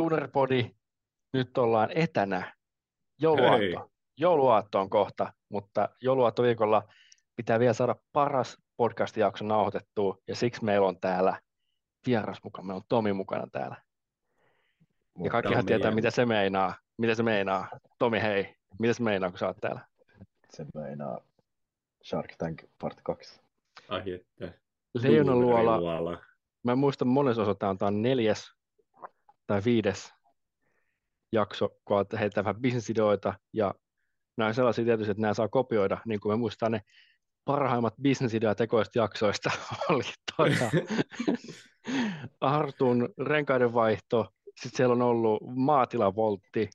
Dunerpodi, nyt ollaan etänä. Jouluaatto. Hei. Jouluaatto on kohta, mutta jouluaattoviikolla pitää vielä saada paras podcast-jakso nauhoitettua, ja siksi meillä on täällä vieras mukana. Meillä on Tomi mukana täällä. Ja kaikkihan tietää, mitä se meinaa. Mitä se meinaa? Tomi, hei. Mitä se meinaa, kun sä oot täällä? Se meinaa Shark Tank Part 2. Ai että. Leijonan luola, Duunariluola. mä en muista monessa osa, tämä on neljäs tai viides jakso, kun heittää vähän bisnesideoita, ja nämä on sellaisia tietysti, että nämä saa kopioida, niin kuin me muistaa ne parhaimmat bisnesidea tekoista jaksoista. Oli tuota, Artun renkaiden vaihto, sitten siellä on ollut maatilavoltti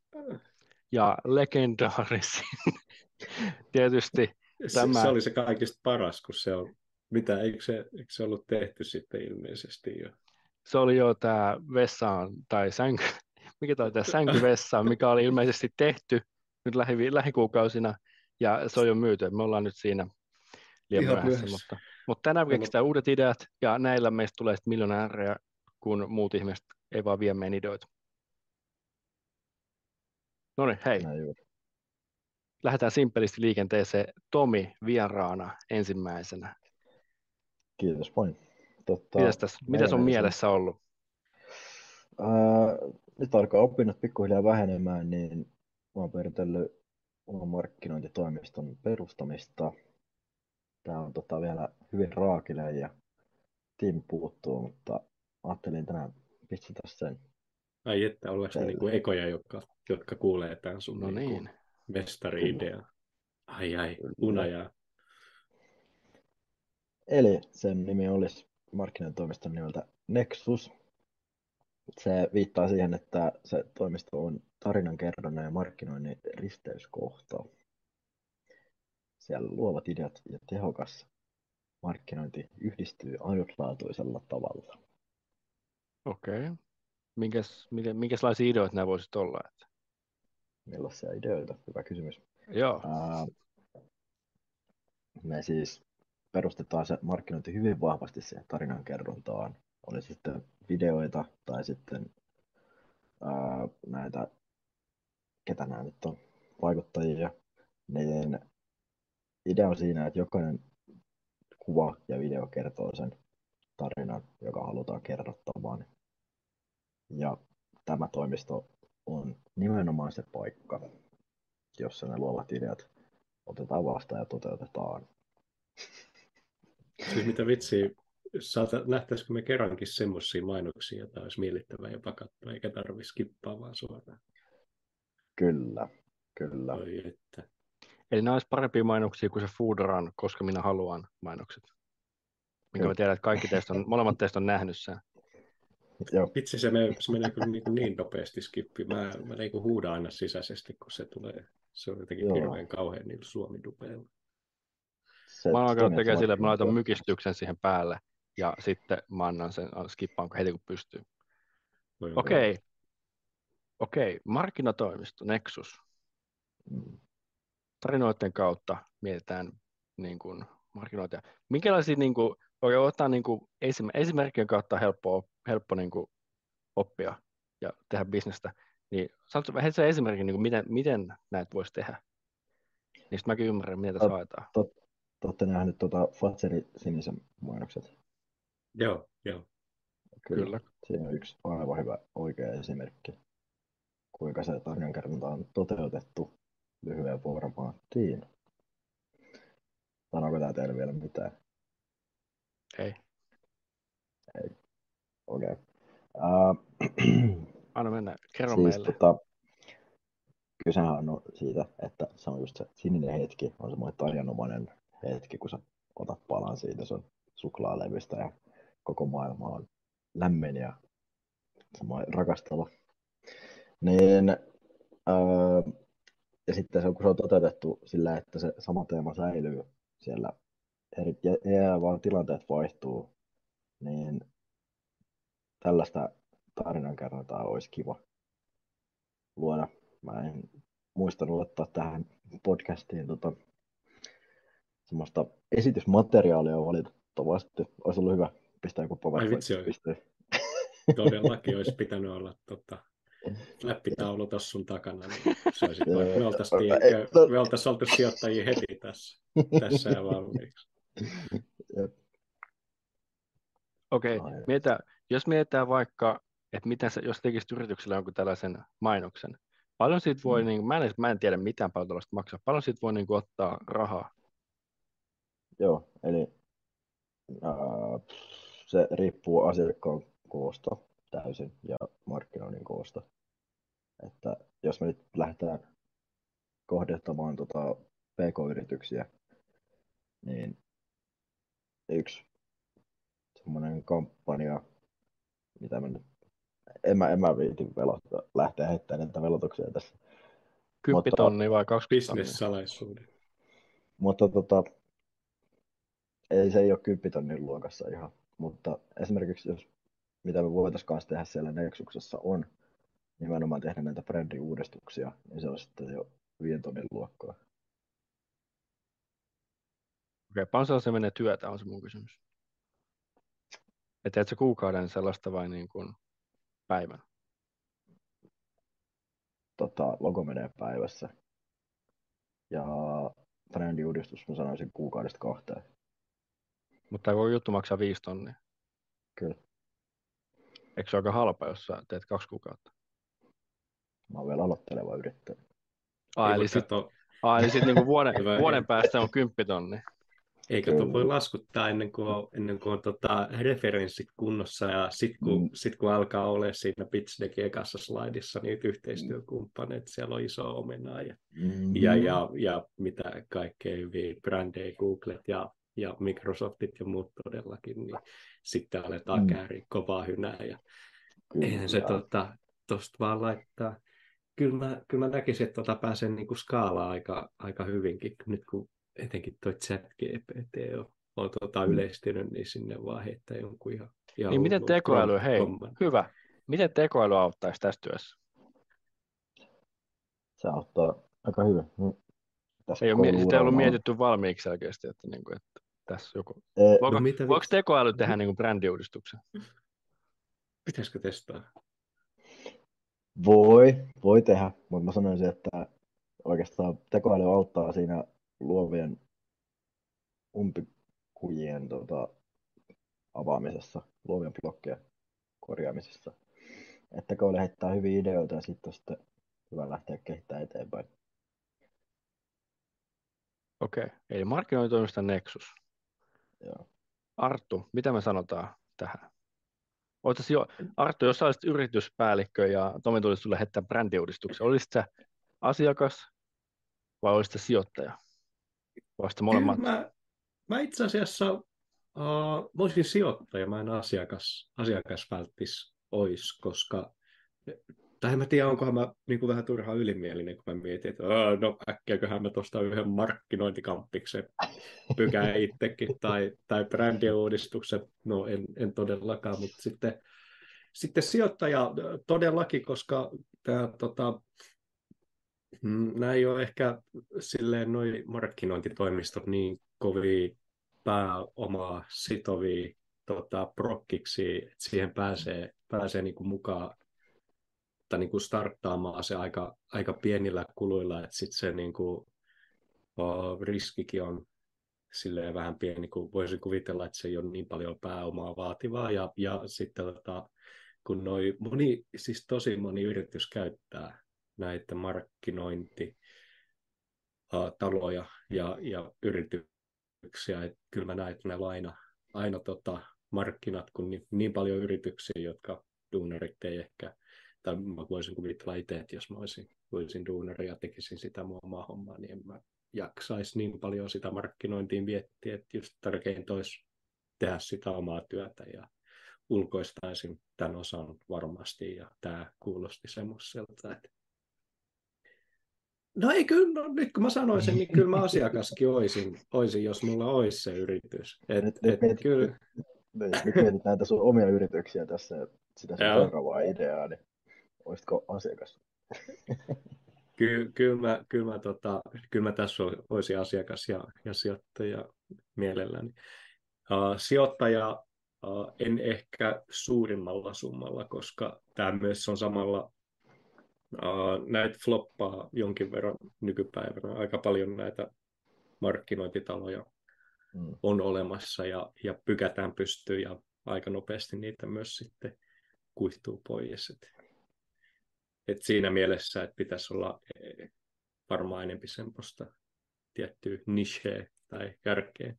ja legendaarisin tietysti Se, Tämä- se oli se kaikista paras, kun se on, mitä, eikö se, eikö se ollut tehty sitten ilmeisesti jo? Se oli jo tämä vessaan tai sänky, mikä tämä sänkyvessa, mikä oli ilmeisesti tehty nyt lähi, lähikuukausina ja se on jo myyty. Me ollaan nyt siinä liian myöhässä, mutta, mutta tänään keksitään uudet ideat ja näillä meistä tulee sitten miljonäärejä, kun muut ihmiset ei vaan vie meidän ideoita. No niin, hei, lähdetään simppelisti liikenteeseen. Tomi vieraana ensimmäisenä. Kiitos vain. Totta, Mitäs, tässä, mitäs on mielessä ollut? Ää, nyt alkaa opinnot pikkuhiljaa vähenemään, niin mä oon peritellyt oman markkinointitoimiston perustamista. Tää on tota vielä hyvin raakile ja tiimi puuttuu, mutta ajattelin tänään pistää sen. Ai että, ollaanko me niinku ekoja, jotka, jotka kuulee tämän sun No niinku niin. mestari-idean? Ai ai, unajaa. Eli sen nimi olisi markkinointitoimiston nimeltä Nexus. Se viittaa siihen, että se toimisto on tarinankerronnan ja markkinoinnin risteyskohta. Siellä luovat ideat ja tehokas markkinointi yhdistyy ainutlaatuisella tavalla. Okei. Minkäs, miten, minkälaisia ideoita nämä voisivat olla? Että? Millaisia ideoita? Hyvä kysymys. Joo, Ää, me siis perustetaan se markkinointi hyvin vahvasti siihen tarinankerrontaan. Oli sitten videoita tai sitten ää, näitä, ketä nämä nyt on, vaikuttajia. Niin idea on siinä, että jokainen kuva ja video kertoo sen tarinan, joka halutaan kerrottamaan. Ja tämä toimisto on nimenomaan se paikka, jossa ne luovat ideat otetaan vastaan ja toteutetaan. Siis mitä vitsiä, saata, nähtäisikö me kerrankin semmoisia mainoksia, joita olisi miellyttävää jopa katsoa, eikä tarvitse skippaa vaan suoraan. Kyllä, kyllä. Oi että. eli nämä olisi parempia mainoksia kuin se Food Run, koska minä haluan mainokset. Minkä mä tiedän, että kaikki teistä on, molemmat teistä on nähnyt sen. Joo, Vitsi, se menee, se menee kyllä niin, niin nopeasti skippi. Mä, mä niin huudan aina sisäisesti, kun se tulee. Se on jotenkin Joo. hirveän kauhean niillä suomi-dupeilla. Se Mä oon alkanut tekemään silleen, että mä laitan mykistyksen siihen päälle ja sitten mä annan sen, skippaan heti kun pystyy. Voi Okei. Okei, markkinatoimisto, Nexus. Mm. Tarinoiden kautta mietitään niin kuin, markkinointia. Minkälaisia, niin kuin, oikein ottaa niin kuin, esim, esimerkkien kautta helppo, helppo niin kuin, oppia ja tehdä bisnestä, niin saatko heti sen esimerkin, niin kuin, miten, miten näitä voisi tehdä? Niin sitten mäkin ymmärrän, mitä tässä haetaan. Te olette nähneet tuota Fatserin sinisen mainokset. Joo, joo. Kyllä. Siinä on yksi aivan hyvä oikea esimerkki, kuinka se tarinankerronta on toteutettu lyhyen formaattiin. Sanooko tämä teille vielä mitään? Ei, Okei. Okay. Uh, anna mennä, kerro siis meille. tota, kysehän on siitä, että se on just se sininen hetki, on semmoinen tarianomainen hetki, kun sä otat palan siitä sun suklaalevystä ja koko maailma on lämmin ja rakastava. Niin, öö, ja sitten se, kun se on toteutettu sillä, että se sama teema säilyy siellä, eri, ja, ja vaan tilanteet vaihtuu, niin tällaista tarinankerrontaa olisi kiva luoda. Mä en muistanut ottaa tähän podcastiin tota, semmoista esitysmateriaalia valitettavasti. Olisi ollut hyvä pistää joku Ai vitsi, PowerPoint. oi. Todellakin olisi pitänyt olla tota, läppitaulu tuossa sun takana, niin se olisi, me oltaisiin, me oltaisiin oltu sijoittajia heti tässä, tässä ja valmiiksi. Okei, mietitään, jos mietitään vaikka, että miten sä, jos tekisit yrityksellä jonkun tällaisen mainoksen, paljon siitä voi, Mm. niin mä, en, mä en tiedä mitään paljon tällaista maksaa, paljon siitä voi niin kuin, ottaa rahaa. Joo, eli ää, se riippuu asiakkaan koosta täysin ja markkinoinnin koosta. Että jos me nyt lähdetään kohdentamaan tota pk-yrityksiä, niin yksi semmoinen kampanja, mitä mä nyt, en mä, en mä viiti velottaa, lähteä heittämään näitä velotuksia tässä. 10 Mutta- tonnia vai 20 tonnia? Business-salaisuuden. Mutta tota, ei se ei ole 10 tonnin luokassa ihan. Mutta esimerkiksi jos, mitä me voitaisiin kanssa tehdä siellä Nexuksessa on, nimenomaan tehdä näitä brändiuudistuksia, niin se on sitten jo 5 tonnin luokkaa. Okei, paljon se menee työtä, on se mun kysymys. Että teet sä kuukauden sellaista vai niin kuin päivän? Tota, logo menee päivässä. Ja brändiuudistus mä sanoisin kuukaudesta kahteen. Mutta tämä juttu maksaa 5 tonnia. Kyllä. Eikö se ole aika halpa, jos sä teet kaksi kuukautta? Mä oon vielä aloitteleva yrittäjä. Aa, Ei eli sitten katsoa- sit niinku vuoden, vuoden päästä on 10 tonni. Eikä tuo voi laskuttaa ennen kuin on, ennen kuin on tota, referenssit kunnossa ja sitten kun, Mm. sit kun alkaa olla siinä pitch deckin ekassa slaidissa niitä yhteistyökumppaneita, siellä on iso omenaa ja, Mm. ja, ja, ja mitä kaikkea hyviä brändejä, Googlet ja, ja Microsoftit ja muut todellakin, niin sitten aletaan Mm. kääriä kovaa hynää ja Kyllä. eihän se tota, tosta vaan laittaa. Kyllä mä, kyllä mä näkisin, että tota pääsee niinku skaalaa aika, aika hyvinkin, nyt kun etenkin toi chat GPT on, on tota Mm. yleistynyt, niin sinne vaan heittää jonkun ihan, ihan Niin miten tekoäly, hei, homman. hyvä. Miten tekoäly auttaisi tässä työssä? Se auttaa aika hyvin. Mm. Tässä Ei ole, sitä ei ollut mietitty valmiiksi selkeästi, että, niin kuin, että tässä joku... Ei, Voiko, No mitä voiko tekoäly tehdä niin kuin brändiuudistuksen? Pitäisikö testaa? Voi, voi tehdä, mutta mä sanoisin, että oikeastaan tekoäly auttaa siinä luovien umpikujien tota, avaamisessa, luovien blokkien korjaamisessa. Että tekoäly heittää hyviä ideoita ja sitten on sitten hyvä lähteä kehittämään eteenpäin. Okei, eli markkinointitoimista Nexus. Joo. Arttu, mitä me sanotaan tähän? Oletko jo, Arttu, jos olisit yrityspäällikkö ja Tomi tulisi sulle heittää brändiuudistuksen, olisit sä asiakas vai olisit sä sijoittaja? Vai olisit molemmat? Mä, mä itse asiassa uh, mä olisin sijoittaja, mä en asiakas, asiakas välttis ois, koska tai en mä tiedä, onkohan mä niin kuin vähän turha ylimielinen, kun mä mietin, että "Aa, no äkkiäköhän mä tuosta yhden markkinointikampiksen pykää itsekin, tai, tai brändiuudistuksen, no en, en todellakaan, mutta sitten, sitten sijoittaja todellakin, koska tämä tota, Mm, Nämä ei ole ehkä silleen noi markkinointitoimistot niin kovia pääomaa sitovia tota, prokkiksi, että siihen pääsee, pääsee niin kuin mukaan tai niin kuin starttaamaan se aika, aika pienillä kuluilla, että sitten se niin kuin, o, riskikin on silleen vähän pieni, kun voisin kuvitella, että se ei ole niin paljon pääomaa vaativaa, ja, ja sitten tota, kun noi moni, siis tosi moni yritys käyttää näitä markkinointi taloja ja, ja yrityksiä. Et kyllä mä näen, että näillä aina, aina tota, markkinat, kun niin, niin paljon yrityksiä, jotka duunarit ei ehkä, tai mä voisin kuvitella itse, että jos mä olisin, olisin duunari ja tekisin sitä mun omaa hommaa, niin en mä jaksaisi niin paljon sitä markkinointiin viettiä, että just tärkeintä olisi tehdä sitä omaa työtä ja ulkoistaisin tämän osan varmasti, ja tämä kuulosti semmoiselta, että No ei kyllä, no, nyt kun mä sanoin sen, niin kyllä mä asiakaskin oisin, oisin jos mulla olisi se yritys. Et, Nyt- et, nyt kyllä, Nyt mietit näitä sun omia yrityksiä tässä, sitä sun seuraavaa ideaa, niin olisitko asiakas? kyllä, kyllä, mä, kyllä, mä, tota, kyllä mä tässä olisin asiakas ja, ja sijoittaja mielelläni. Uh, sijoittaja uh, en ehkä suurimmalla summalla, koska tämä myös on samalla Uh, näitä floppaa jonkin verran nykypäivänä. Aika paljon näitä markkinointitaloja mm. on olemassa ja, ja pykätään pystyy ja aika nopeasti niitä myös sitten kuihtuu pois. Et, et siinä mielessä, että pitäisi olla e, varmaan enempi semmoista tiettyä nicheä tai kärkeä.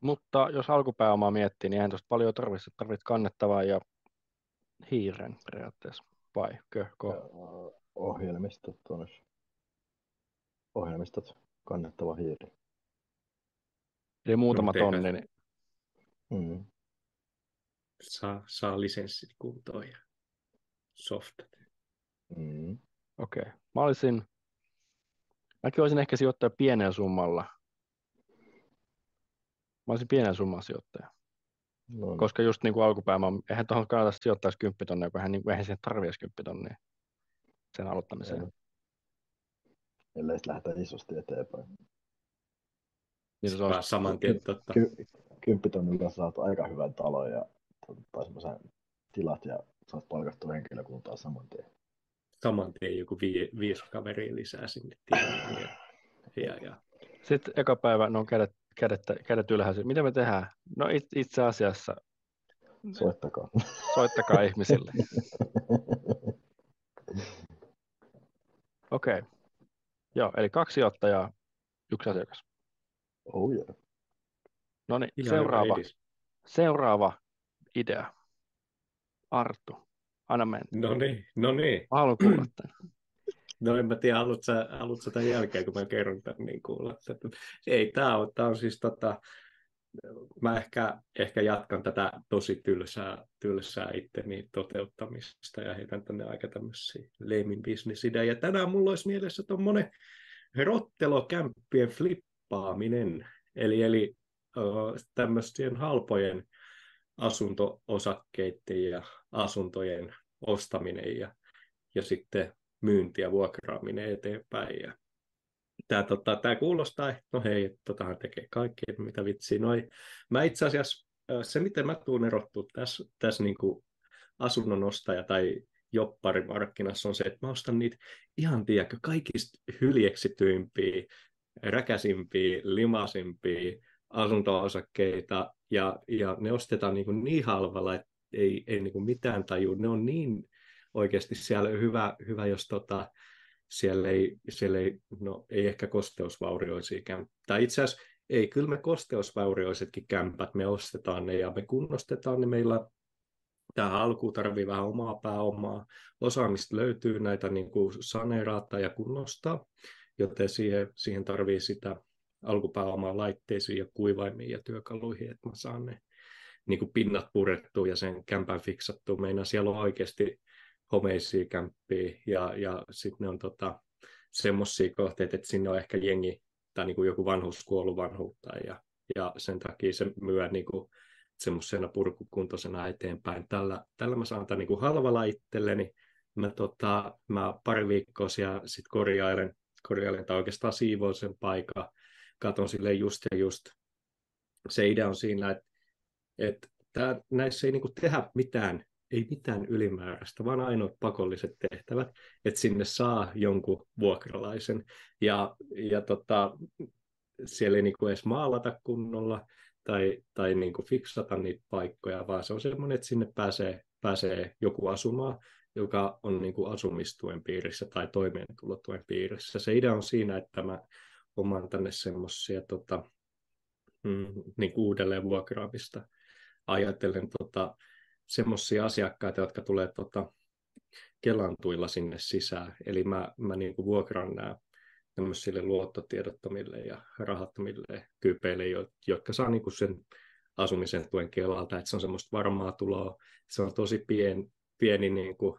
Mutta jos alkupääomaa miettii, niin eihän tuosta paljon tarvitse. Tarvitset kannettavaa ja hiiren periaatteessa, vai köhko? Ohjelmistot on ohjelmistot, kannettava hiiri. Eli muutama tonni. Niin... Mm. Saa, saa lisenssit kuntoon ja softat. Mm. Okei. Okay. Mä olisin, mäkin voisin ehkä sijoittaa pienellä summalla. Mä olisin pienen summan sijoittaja. No, niin. Koska just niin kuin alkupäämä, eihän tuohon kannata sijoittaa 10 tonnia, kun eihän, niin eihän siihen tarvitse 10 tonnia sen aloittamiseen. Ei. Ellei sitten lähdetä isosti eteenpäin. Niin se on saman tien totta. Ky- kymppitonnilla saat aika hyvän talon ja tai semmoisen tilat ja saat palkattua henkilökuntaa saman tien. Saman tien joku vi- viisi kaveria lisää sinne tilaan. Ja, ja, ja. Sitten eka päivä, no kädet, kädet, kädet ylhäällä. Mitä me tehdään? No it, itse asiassa... Soittakaa. Soittakaa ihmisille. Okei. Okay. Joo, eli kaksi ottajaa, yksi asiakas. Oh yeah. No niin, seuraava, seuraava idea. Arttu, anna mennä. No niin, no niin. Mä haluan kuulla tämän. No en mä tiedä, haluatko sä, haluatko tämän jälkeen, kun mä kerron tämän, niin kuulla. Ei, tämä on, on siis tota, mä ehkä, ehkä jatkan tätä tosi tylsää, tylsää itteni toteuttamista ja heitän tänne aika tämmöisiä leimin bisnisidejä. Ja tänään mulla olisi mielessä tuommoinen rottelokämppien flippaaminen, eli, eli tämmöisten halpojen asuntoosakkeiden ja asuntojen ostaminen ja, ja sitten myynti ja vuokraaminen eteenpäin. Ja tämä, tota, tämä kuulostaa, että no hei, totahan tekee kaikki, mitä vitsiä. Noi, mä itse asiassa, se miten mä tuun erottua tässä, tässä niin kuin asunnon ostaja tai jopparimarkkinassa on se, että mä ostan niitä ihan, tiedäkö, kaikista hyljeksityimpiä, räkäsimpiä, limasimpia asunto-osakkeita, ja, ja ne ostetaan niin, kuin niin halvalla, että ei, ei niin kuin mitään taju. Ne on niin oikeasti siellä hyvä, hyvä jos tota, siellä ei, siellä ei, no, ei ehkä kosteusvaurioisia kämppää. Tai itse asiassa ei, kyllä me kosteusvaurioisetkin kämpät, me ostetaan ne ja me kunnostetaan ne. Meillä tähän alkuun tarvii vähän omaa pääomaa. Osaamista löytyy näitä niin kuin saneeraata ja kunnostaa, joten siihen, siihen tarvii sitä alkupääomaa laitteisiin ja kuivaimiin ja työkaluihin, että mä saan ne niin kuin pinnat purettua ja sen kämpän fiksattua. Meinaa siellä on oikeasti homeisia kämppiä ja, ja sitten ne on tota, semmoisia kohteita, että sinne on ehkä jengi tai niin kuin joku vanhus kuollut vanhuutta ja, ja sen takia se myö niin kuin semmoisena purkukuntoisena eteenpäin. Tällä, tällä mä saan tämän niin kuin halvalla itselleni. Mä, tota, mä pari viikkoa siellä sit korjailen, korjailen tai oikeastaan siivoin sen paikan, katon sille just ja just. Se idea on siinä, että, että tää, näissä ei niin kuin tehdä mitään ei mitään ylimääräistä, vaan ainoat pakolliset tehtävät, että sinne saa jonkun vuokralaisen. Ja, ja tota, siellä ei niinku edes maalata kunnolla tai, tai niinku fiksata niitä paikkoja, vaan se on semmoinen, että sinne pääsee, pääsee joku asumaan, joka on niinku asumistuen piirissä tai toimeentulotuen piirissä. Se idea on siinä, että mä oman tänne semmoisia tota, mm, niin uudelleen vuokraamista ajatellen tota, semmoisia asiakkaita, jotka tulee tota, kelantuilla sinne sisään. Eli mä, mä niin kuin vuokran nämä tämmöisille luottotiedottomille ja rahattomille kyypeille, jotka saa niin kuin sen asumisen tuen kelalta, että se on semmoista varmaa tuloa, se on tosi pien, pieni niin kuin,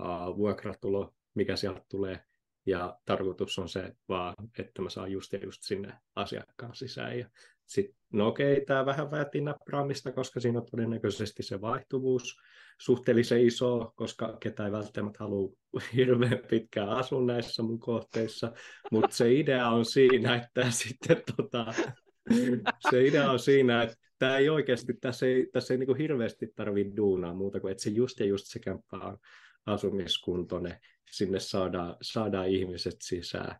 uh, vuokratulo, mikä sieltä tulee, ja tarkoitus on se vaan, että mä saan just ja just sinne asiakkaan sisään, ja sitten, no okei, tämä vähän vaatii näppäämistä, koska siinä on todennäköisesti se vaihtuvuus suhteellisen iso, koska ketä ei välttämättä halua hirveän pitkään asua näissä mun kohteissa, mutta se idea on siinä, että sitten tota, se idea on siinä, että tämä ei oikeasti, tässä ei, tässä ei niin hirveästi tarvitse duunaa muuta kuin, että se just ja just se kämppä on, asumiskuntoinen, sinne saadaan, saadaan ihmiset sisään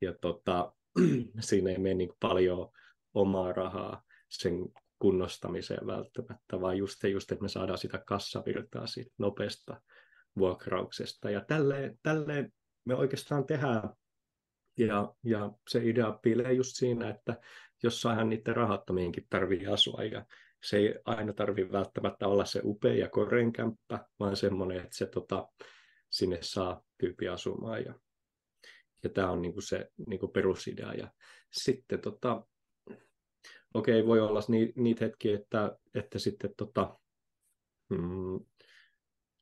ja tota, siinä ei mene niin paljon omaa rahaa sen kunnostamiseen välttämättä, vaan just just, että me saadaan sitä kassavirtaa siitä nopeasta vuokrauksesta. Ja tälleen, tälleen me oikeastaan tehdään, ja, ja se idea piilee just siinä, että jossainhan niiden rahattomiinkin tarvii asua, ja se ei aina tarvitse välttämättä olla se upea ja koreen kämppä, vaan semmoinen, että se tota, sinne saa tyyppi asumaan. Ja, ja tämä on niinku se niinku perusidea. Ja sitten tota, okei, voi olla ni, niitä hetkiä, että, että sitten tota, mm,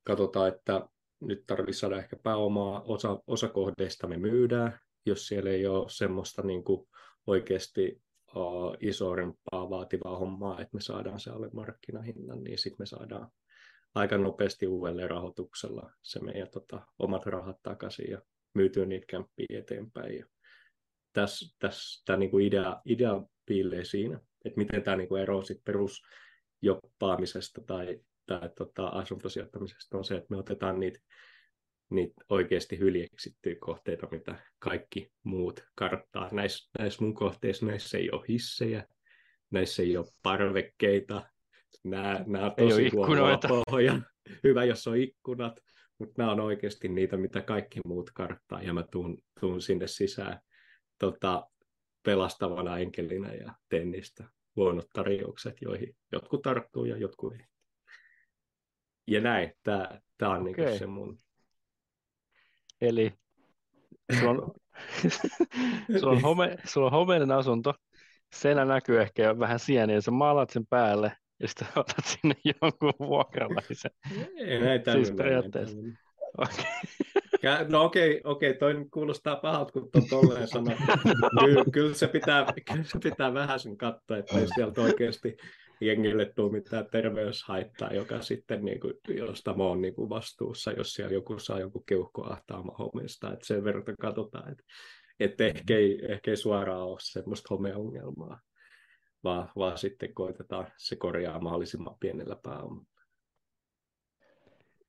katsotaan, että nyt tarvitsisi saada ehkä pääomaa, osa, osa kohdeista me myydään, jos siellä ei ole semmoista niin kuin oikeasti uh, isorempaa vaativaa hommaa, että me saadaan se alle markkinahinnan, niin sitten me saadaan aika nopeasti uudelleen rahoituksella se meidän tota, omat rahat takaisin ja myytyä niitä kämppiä eteenpäin. Ja tässä, tässä tämä niin kuin idea, idea piilee siinä, että miten tämä niin kuin eroaa sit perusjoppaamisesta tai, tai tota, asuntosijoittamisesta on se, että me otetaan niitä, niitä oikeasti hyljeksittyjä kohteita, mitä kaikki muut karttaa. Näissä, näissä mun kohteissa näissä ei ole hissejä, näissä ei ole parvekkeita, nämä, nämä on tosi huonoa pohja. Hyvä, jos on ikkunat, mutta nämä on oikeasti niitä, mitä kaikki muut karttaa, ja mä tuun, tuun sinne sisään tota, pelastavana enkelinä ja tennistä huonot tarjoukset, joihin jotkut tarttuu ja jotkut ei. Ja näin, tämä, tämä on okay. niin se mun... Eli sulla on, sulla on, home, sulla on homeinen asunto, seinä näkyy ehkä vähän sieniä, sä maalat sen päälle, ja sitten otat sinne jonkun vuokralaisen. Ei näin siis periaatteessa. Okay. No okei, okay, okay, toi kuulostaa pahalta, kun tuon tolleen sanoo. Kyllä, kyllä, se pitää, kyllä se pitää vähän sen katsoa, että ei sieltä oikeasti jengille tule mitään terveyshaittaa, joka sitten, niin kuin, josta mä oon niin kuin vastuussa, jos siellä joku saa joku keuhko ahtaama hommista. Että sen verran katsotaan, että, että ehkä, ei, ehkä ei suoraan ole semmoista homeongelmaa, vaan, vaan sitten koitetaan se korjaa mahdollisimman pienellä pääomalla.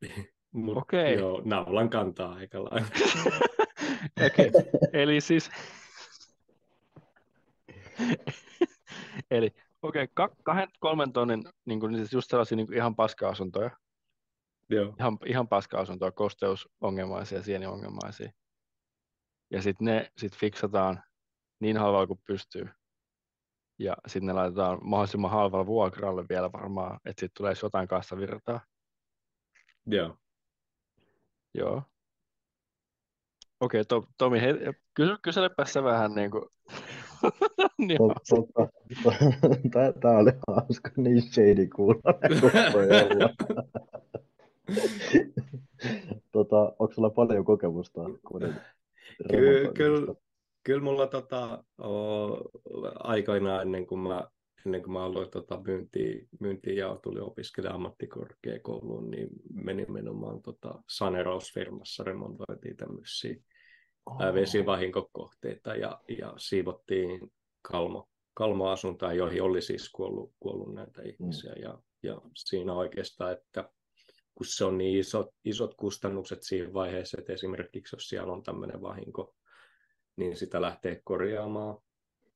Mut, Okei. Joo, naulan kantaa aika lailla. Okei, eli siis... eli okei, okay, kahden, kolmen tonnin niin kuin, siis just sellaisia niin kuin ihan paska-asuntoja. Joo. Ihan, ihan paska-asuntoja, kosteusongelmaisia, sieniongelmaisia. Ja sitten ne sit fiksataan niin halvalla kuin pystyy. Ja sitten ne laitetaan mahdollisimman halvalla vuokralle vielä varmaan, että sitten tulee jotain kassavirtaa. Joo. Joo. Okei, okay, to, Tomi, hei, kysy, kyselepä se vähän niin kuin... Tämä, tämä oli hauska, niin shady kuulla tota, onko sulla paljon kokemusta Kyllä, kyllä, kyllä mulla tota, o, aikoinaan ennen kuin mä ennen kuin mä aloin tota myyntiä, myyntiä ja tuli opiskelemaan ammattikorkeakouluun, niin menin menomaan tota sanerausfirmassa, remontoitiin tämmöisiä oh. vesivahinkokohteita ja, ja siivottiin kalmo, kalmoasuntoja, joihin oli siis kuollut, kuollut näitä ihmisiä. Mm. Ja, ja siinä oikeastaan, että kun se on niin isot, isot kustannukset siinä vaiheessa, että esimerkiksi jos siellä on tämmöinen vahinko, niin sitä lähtee korjaamaan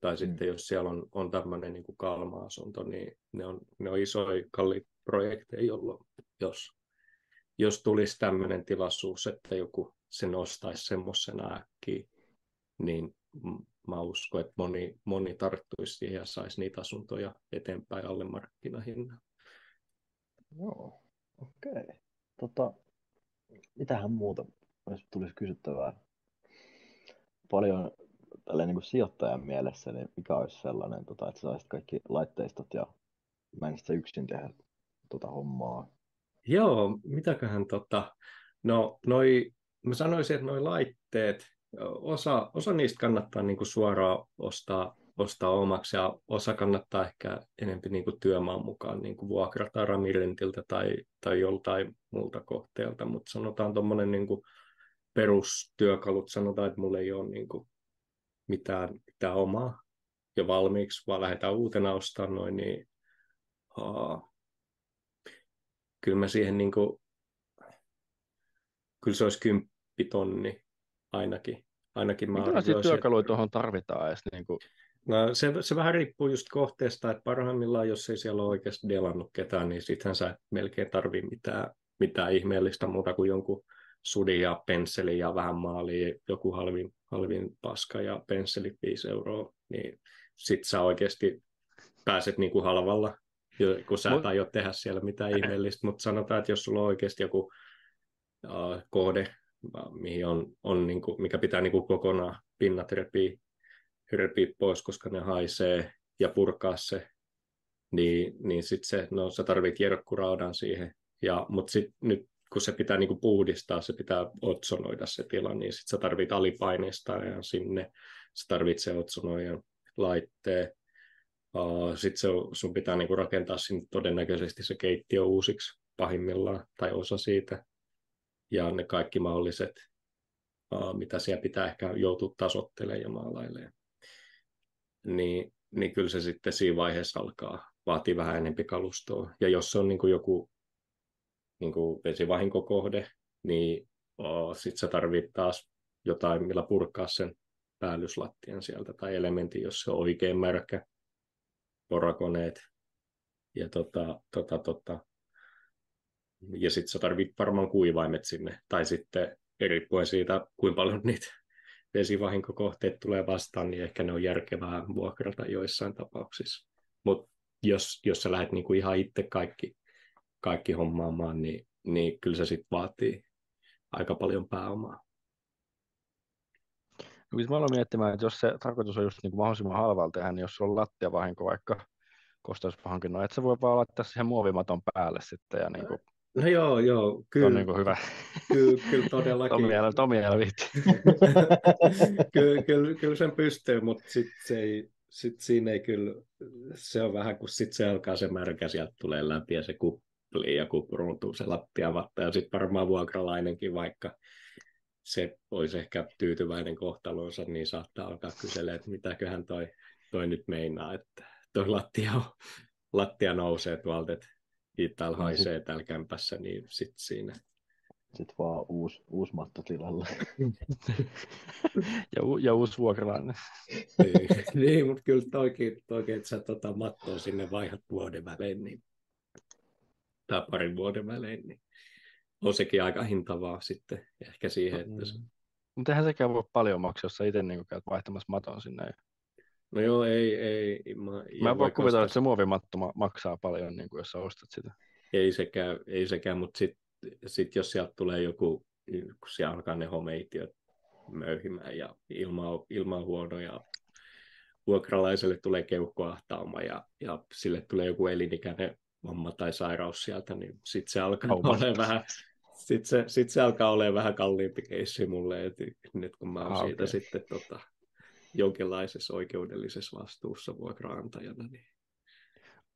tai mm. sitten jos siellä on, on tämmöinen niin kalma-asunto, niin ne on, ne on isoja, kalliita projekteja, jolloin jos, jos tulisi tämmöinen tilaisuus, että joku se nostaisi semmoisena äkkiä, niin mä uskon, että moni, moni tarttuisi siihen ja saisi niitä asuntoja eteenpäin alle markkinahinnan. Joo, okei. Okay. Tota, mitähän muuta, jos tulisi kysyttävää? Paljon tälleen niin kuin sijoittajan mielessä, niin mikä olisi sellainen, tota, että saisit kaikki laitteistot ja menisit yksin tehdä tota hommaa? Joo, mitäköhän tota, no noi, mä sanoisin, että noi laitteet, osa, osa niistä kannattaa niin kuin suoraan ostaa, ostaa omaksi ja osa kannattaa ehkä enemmän niin kuin työmaan mukaan niin kuin vuokrata Ramirentiltä tai, tai joltain muulta kohteelta, mutta sanotaan tuommoinen niin perustyökalut, sanotaan, että mulla ei ole niin kuin mitään, mitään omaa jo valmiiksi, vaan lähdetään uutena ostamaan noin, niin uh, kyllä mä siihen niin kuin, kyllä se olisi kymppitonni ainakin. ainakin mä Minkälaisia työkaluja tuohon tarvitaan edes? Niin kuin, No, se, se vähän riippuu just kohteesta, että parhaimmillaan, jos ei siellä ole oikeasti delannut ketään, niin sittenhän sä et melkein tarvii mitään, mitään ihmeellistä muuta kuin jonkun sudin ja pensselin ja vähän maalia, joku halvin, halvin paska ja pensselit 5 euroa, niin sit sä oikeasti pääset niin kuin halvalla, kun sä et aio tehdä siellä mitään ihmeellistä, mutta sanotaan, että jos sulla on oikeasti joku uh, kohde, äh, mihin on, on niin kuin, mikä pitää niin kuin kokonaan pinnat repiä, repiä pois, koska ne haisee ja purkaa se, niin, niin sit se, no sä tarvit kierkkuraudan siihen, ja, mutta sit nyt kun se pitää niinku puhdistaa, se pitää otsonoida se tila, niin sit sä tarvit alipaineista sinne, sä tarvit se otsonoijan laitteen, uh, sitten sun pitää niinku rakentaa sinne todennäköisesti se keittiö uusiksi pahimmillaan, tai osa siitä, ja ne kaikki mahdolliset, mitä siellä pitää ehkä joutua tasottelemaan ja maalailemaan niin, niin kyllä se sitten siinä vaiheessa alkaa vaatii vähän enempi kalustoa. Ja jos se on niin kuin joku niin kuin vesivahinkokohde, niin oh, sitten sä tarvit taas jotain, millä purkaa sen päällyslattian sieltä tai elementin, jos se on oikein märkä, porakoneet. Ja, tota, tota, tota. Ja sitten sä tarvit varmaan kuivaimet sinne, tai sitten riippuen siitä, kuinka paljon niitä vesivahinkokohteet tulee vastaan, niin ehkä ne on järkevää vuokrata joissain tapauksissa. Mutta jos, jos sä lähdet niinku ihan itse kaikki, kaikki hommaamaan, niin, niin kyllä se sitten vaatii aika paljon pääomaa. No, mä aloin miettimään, että jos se tarkoitus on just niin kuin mahdollisimman halvalla tehdä, niin jos sulla on lattiavahinko vaikka kosteusvahinko, no et sä voi vaan laittaa siihen muovimaton päälle sitten ja niin kuin, No joo, joo, se on kyllä, niin kuin hyvä. kyllä, kyllä todellakin. Tomi ei, Tomi viitti. kyllä, kyllä, kyllä sen pystyy, mutta sit se ei, sit siinä ei kyllä, se on vähän kun sit se alkaa se märkä sieltä tulee läpi ja se kuplii ja kupruuntuu se lattiavatta ja sitten varmaan vuokralainenkin vaikka se olisi ehkä tyytyväinen kohtalonsa, niin saattaa alkaa kyselemään, että mitäköhän toi, toi nyt meinaa, että toi lattia, on, lattia nousee tuolta, että täällä No, haisee täällä kämpässä, niin sitten siinä Sitten vaan uusi, uusi matto tilalle. ja, u- ja uusi vuokralainen. niin, niin mutta kyllä toikin, toikin että sä tota mattoa sinne vaihdat vuoden välein, niin, tai parin vuoden välein, niin on sekin aika hintavaa sitten ehkä siihen, että se, Mutta eihän sekään voi paljon maksaa, jos sä itse niin käyt vaihtamassa maton sinne. No joo, ei, ei, mä, Mä en voi kuvitella, että se muovimatto ma- maksaa paljon, niin kuin jos sä ostat sitä. ei sekään, ei sekään mutta sitten sit jos sieltä tulee joku, kun siellä alkaa ne homeitiöt möyhimään ja ilma ilma on huono ja vuokralaiselle tulee keuhkoahtauma ja, ja sille tulee joku elinikäinen vamma tai sairaus sieltä, niin sitten se alkaa Auma. olemaan vähän, sit se, sit se alkaa olemaan vähän kalliimpi keissi mulle, et nyt kun mä oon Ah, siitä okei. sitten tota, jonkinlaisessa oikeudellisessa vastuussa vuokraantajana, niin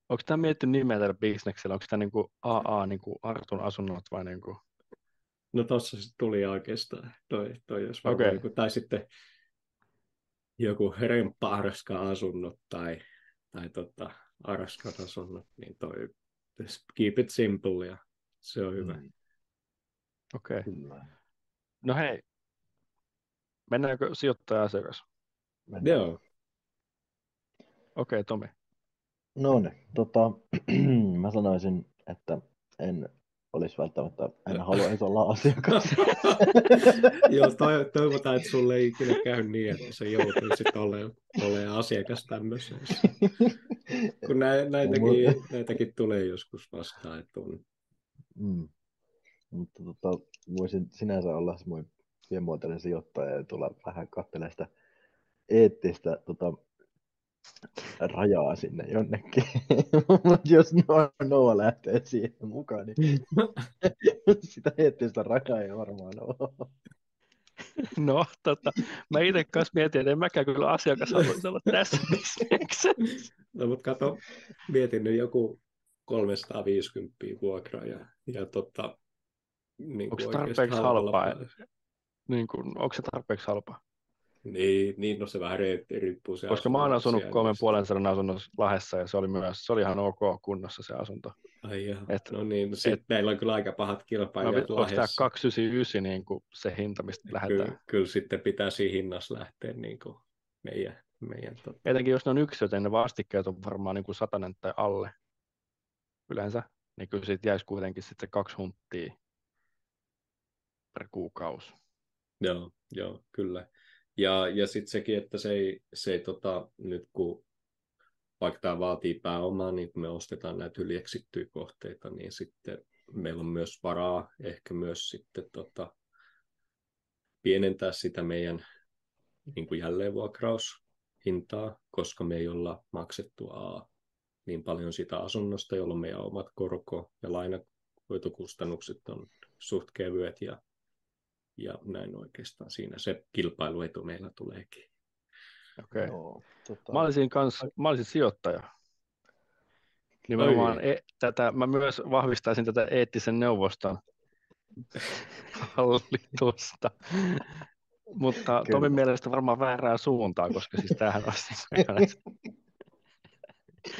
Onko tämä miettinyt nimeä tällä bisneksellä? Onko tämä niin kuin AA niin kuin Artun asunnot vai niin kuin... No tossa se tuli oikeastaan, toi, toi jos varmaan Okei. joku, tai sitten joku remppa Arska asunnot tai, tai tota, Arskan asunnot, niin toi keep it simple ja se on hyvä. Mm, Okei. Okay. No hei, mennäänkö sijoittaja-asiakas? Mennään. Joo, Okei, okay, Tomi. No niin, tota, mä sanoisin, että en olisi välttämättä, en haluaisi olla asiakas. Joo toi, toivotaan, että sulle ei ikinä käy niin, että sä joutuisit olemaan, olemaan asiakas tämmöisessä. Kun nä, näitäkin, näitäkin tulee joskus vastaan, että on Mm. Mutta tota, voisin sinänsä olla semmoinen pienmuotoinen sijoittaja ja tulla vähän katselemaan sitä eettistä tota, rajaa sinne jonnekin. Mutta jos Noa, Noa lähtee siihen mukaan, niin sitä eettistä rajaa ei varmaan ole. No, tota, mä itse kanssa mietin, että en mäkään kyllä asiakas haluaisi olla tässä bisneksessä. No, mutta kato, mietin nyt joku 350 vuokraa ja, ja tota, niin Onko tarpeeksi halpaa? päälle. Niin kuin, onko se tarpeeksi halpaa? Niin, niin no se vähän ri- riippuu se Koska mä oon asunut kolmen puolen sadan asunnossa Lahdessa ja se oli myös, se oli ihan ok kunnossa se asunto. Ai jaha. Et- no niin, no sit et- meillä on kyllä aika pahat kilpailijat onko tämä Lahdessa. 299 niin kuin se hinta, mistä lähdetään? Kyllä, kyllä sitten pitää siinä hinnassa lähteä niin kuin meidän, meidän tota, Etenkin jos ne on yksilöt, niin ne vastikkeet on varmaan niin kuin satanen tai alle yleensä. Niin kyllä siitä jäisi kuitenkin sitten kaksi hunttia per kuukausi. Joo, joo, kyllä. Ja, ja sitten sekin, että se ei, se ei tota, nyt kun vaikka tämä vaatii pääomaa, niin kun me ostetaan näitä ylieksittyjä kohteita, niin sitten meillä on myös varaa ehkä myös sitten tota, pienentää sitä meidän niin kuin jälleenvuokraushintaa, koska me ei olla maksettu A niin paljon sitä asunnosta, jolloin meidän omat korko- ja lainahoitokustannukset on suht kevyet ja ja näin oikeastaan siinä se kilpailuetu meillä tuleekin. Okay. Joo, tota, Mä olisin, kans, mä olisin sijoittaja. Nimenomaan e, tätä, mä myös vahvistaisin tätä eettisen neuvoston hallitusta. Mutta Kyllä. Tomin mielestä varmaan väärää suuntaa, koska siis tämähän on siis,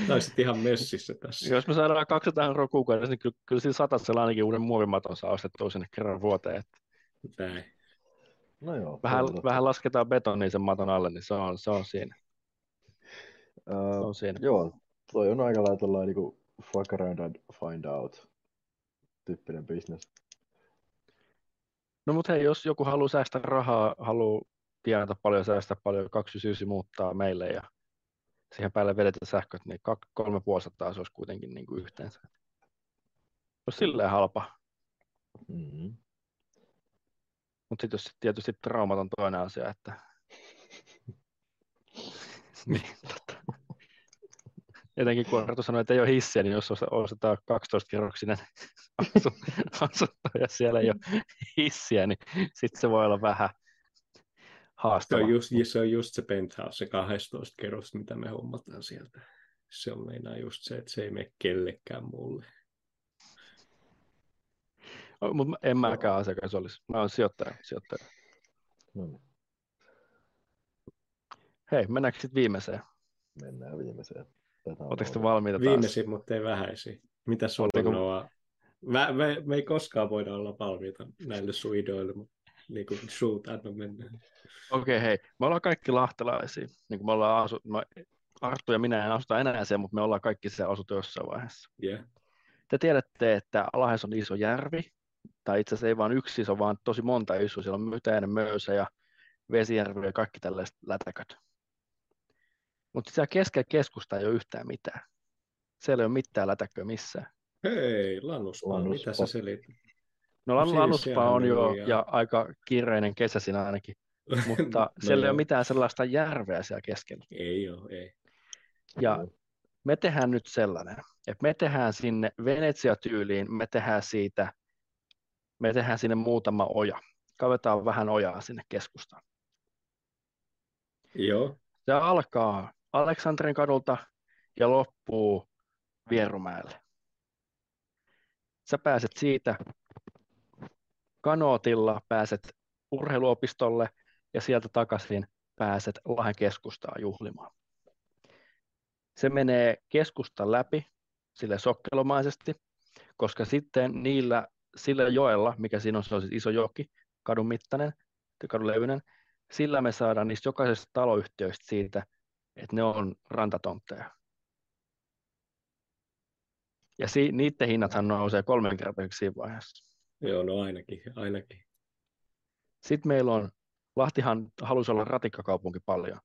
Taisit ihan messissä tässä. jos me saadaan 200 euroa kuukaudessa, niin kyllä, kyllä sillä satasella ainakin uuden muovimaton saa ostettua sinne kerran vuoteen. Että Näin. no joo, vähän, vähän lasketaan betonia sen maton alle, niin se on, se on siinä. ää, Se on siinä. joo, toi on aika lailla tällainen niinku fuck around and find out tyyppinen business. No mutta hei, jos joku haluaa säästää rahaa, haluaa tienata paljon, säästää paljon, 299 muuttaa meille ja siihen päälle vedetään sähköt, niin kak- kolme puolisataa se olisi kuitenkin niin kuin yhteensä. Olisi silleen halpa, Mm-hmm. Mutta sitten jos sit tietysti traumat on toinen asia, että niin, tota. Etenkin kun Arto sanoi, että ei ole hissiä, niin jos os- ostetaan 12-kerroksinen asu- asunto ja siellä ei ole hissiä, niin sitten se voi olla vähän Se haastava. on, just, se on just se penthouse, se 12 kerros, mitä me hommataan sieltä. Se on meinaa just se, että se ei mene kellekään mulle. Mutta en mäkään asiakas olisi. Mä olen sijoittaja. sijoittaja. Niin, Hei, mennäänkö sitten viimeiseen? mennään viimeiseen. Oletteko te valmiita taas? Viimeisin, mutta ei vähäisiä. Mitä sulla Oletteko- on, Noa? Mä, me, me, ei koskaan voida olla valmiita näille sun ideoille, mutta niin kuin shoot, anna mennä. Okei, hei. Me ollaan kaikki lahtelaisia. Niin kuin me ollaan asu... mä, Arttu ja minä en asuta enää siellä, mutta me ollaan kaikki siellä asuttu jossain vaiheessa. Yeah. Te tiedätte, että Lahes on iso järvi, tai itse asiassa ei vain yksi iso, vaan tosi monta iso. Siellä on Mytäinen, Möysä ja Vesijärvi ja kaikki tällaiset lätäköt. Mutta siellä keskellä keskusta ei ole yhtään mitään. Siellä ei ole mitään lätäköä missään. Hei, Lannuspa, Lannuspa. mitä sä selität? No No siis Lannuspa on on jo ja- ja aika kiireinen kesä siinä ainakin, mutta No siellä ei ole mitään sellaista järveä siellä keskellä. Ei ole, ei. Ja Joo. me tehdään nyt sellainen, että me tehdään sinne Venetsia-tyyliin, me tehdään siitä, me tehdään sinne muutama oja. Kavetaan vähän ojaa sinne keskustaan. Joo, Se alkaa Aleksanterin kadulta ja loppuu Vierumäelle. Sä pääset siitä kanootilla, pääset urheiluopistolle ja sieltä takaisin pääset Lahden keskustaan juhlimaan. Se menee keskustan läpi sille sokkelomaisesti, koska sitten niillä, sillä joella, mikä siinä on, se on siis iso joki, kadun mittainen, kadun levyinen, sillä me saadaan niistä jokaisesta taloyhtiöistä siitä, että ne on rantatontteja. Ja si- niiden hinnathan nousee kolmenkertaiseksi siinä vaiheessa. joo, no ainakin, ainakin. Sitten meillä on, Lahtihan halusi olla ratikkakaupunki paljon.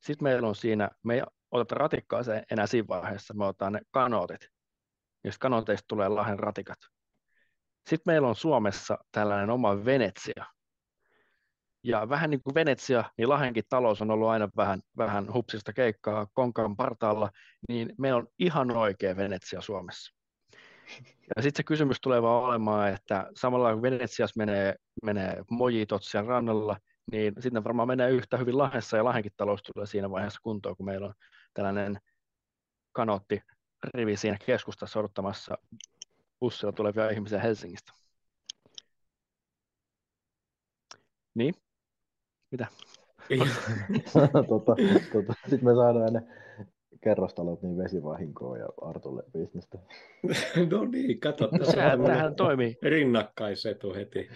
Sitten meillä on siinä, me ei oteta ratikkaa enää siinä vaiheessa, me otetaan ne kanootit. Niistä kanooteista tulee Lahden ratikat. Sitten meillä on Suomessa tällainen oma Venetsia. Ja vähän niin kuin Venetsia, niin Lahenkin talous on ollut aina vähän, vähän hupsista keikkaa konkan partaalla, niin meillä on ihan oikea Venetsia Suomessa. Ja sitten se kysymys tulee vaan olemaan, että samalla kun Venetsiassa menee, menee mojitot siellä rannalla, niin sitten varmaan menee yhtä hyvin Lahdessa ja Lahenkin talous tulee siinä vaiheessa kuntoon, kun meillä on tällainen kanootti rivi siinä keskustassa odottamassa bussilla tulevia ihmisiä Helsingistä. Niin? Mitä? tota, tota, Sitten me saadaan ne kerrostalot niin vesivahinkoa ja Artulle bisnestä. no niin, kato, Sehän, tähän toimii. rinnakkaisetu heti.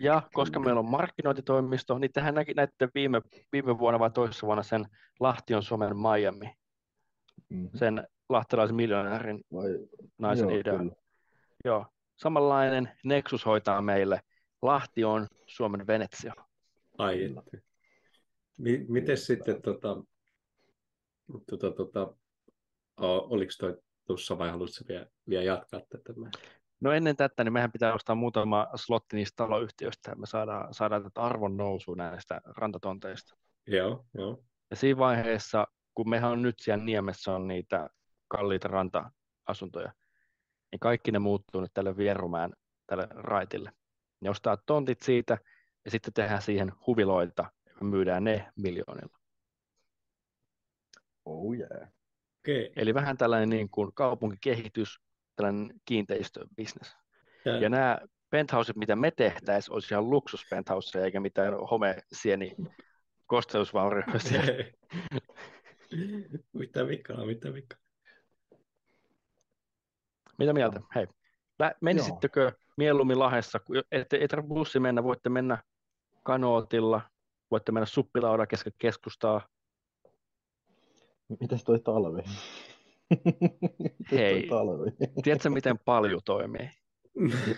Ja koska meillä on markkinointitoimisto, niin tähän näki näette viime, viime vuonna vai toisessa vuonna sen Lahti on Suomen Miami, Mm. sen lahtelaisen miljonäärin Vai, naisen joo, idea. kyllä. Joo. Samanlainen Nexus hoitaa meille. Lahti on Suomen Venetsia. Ai, että. Mi- miten sitten, tota, tota, tota, oliko toi tuossa vai haluaisitko vielä, vielä jatkaa tätä? No ennen tätä, niin mehän pitää ostaa muutama slotti niistä taloyhtiöistä, ja me saadaan, saadaan tätä arvon nousua näistä rantatonteista. Joo, joo. Ja siinä vaiheessa, kun mehän on nyt siellä Niemessä on niitä kalliita ranta-asuntoja, niin kaikki ne muuttuu nyt tälle Vierumään, tälle raitille. Ne ostaa tontit siitä, ja sitten tehdään siihen huviloita, ja myydään ne miljoonilla. Oh yeah. Okei. Eli vähän tällainen niin kuin kaupunkikehitys, tällainen kiinteistöbisnes. Ja, Ja nämä penthouset, mitä me tehtäisiin, olisi ihan luksuspenthouse eikä mitään homesieni kosteusvaurioista. mitä vikaa, mitä vikaa. Mitä mieltä? Hei, lä- menisittekö mieluummin Lahdessa, kun ette, ette tarvitse bussi mennä, voitte mennä kanootilla, voitte mennä suppilaudan kesken keskustaa. Mitäs toi talvi? Hei. toi talvi? Tiedätkö, miten paljon toimii?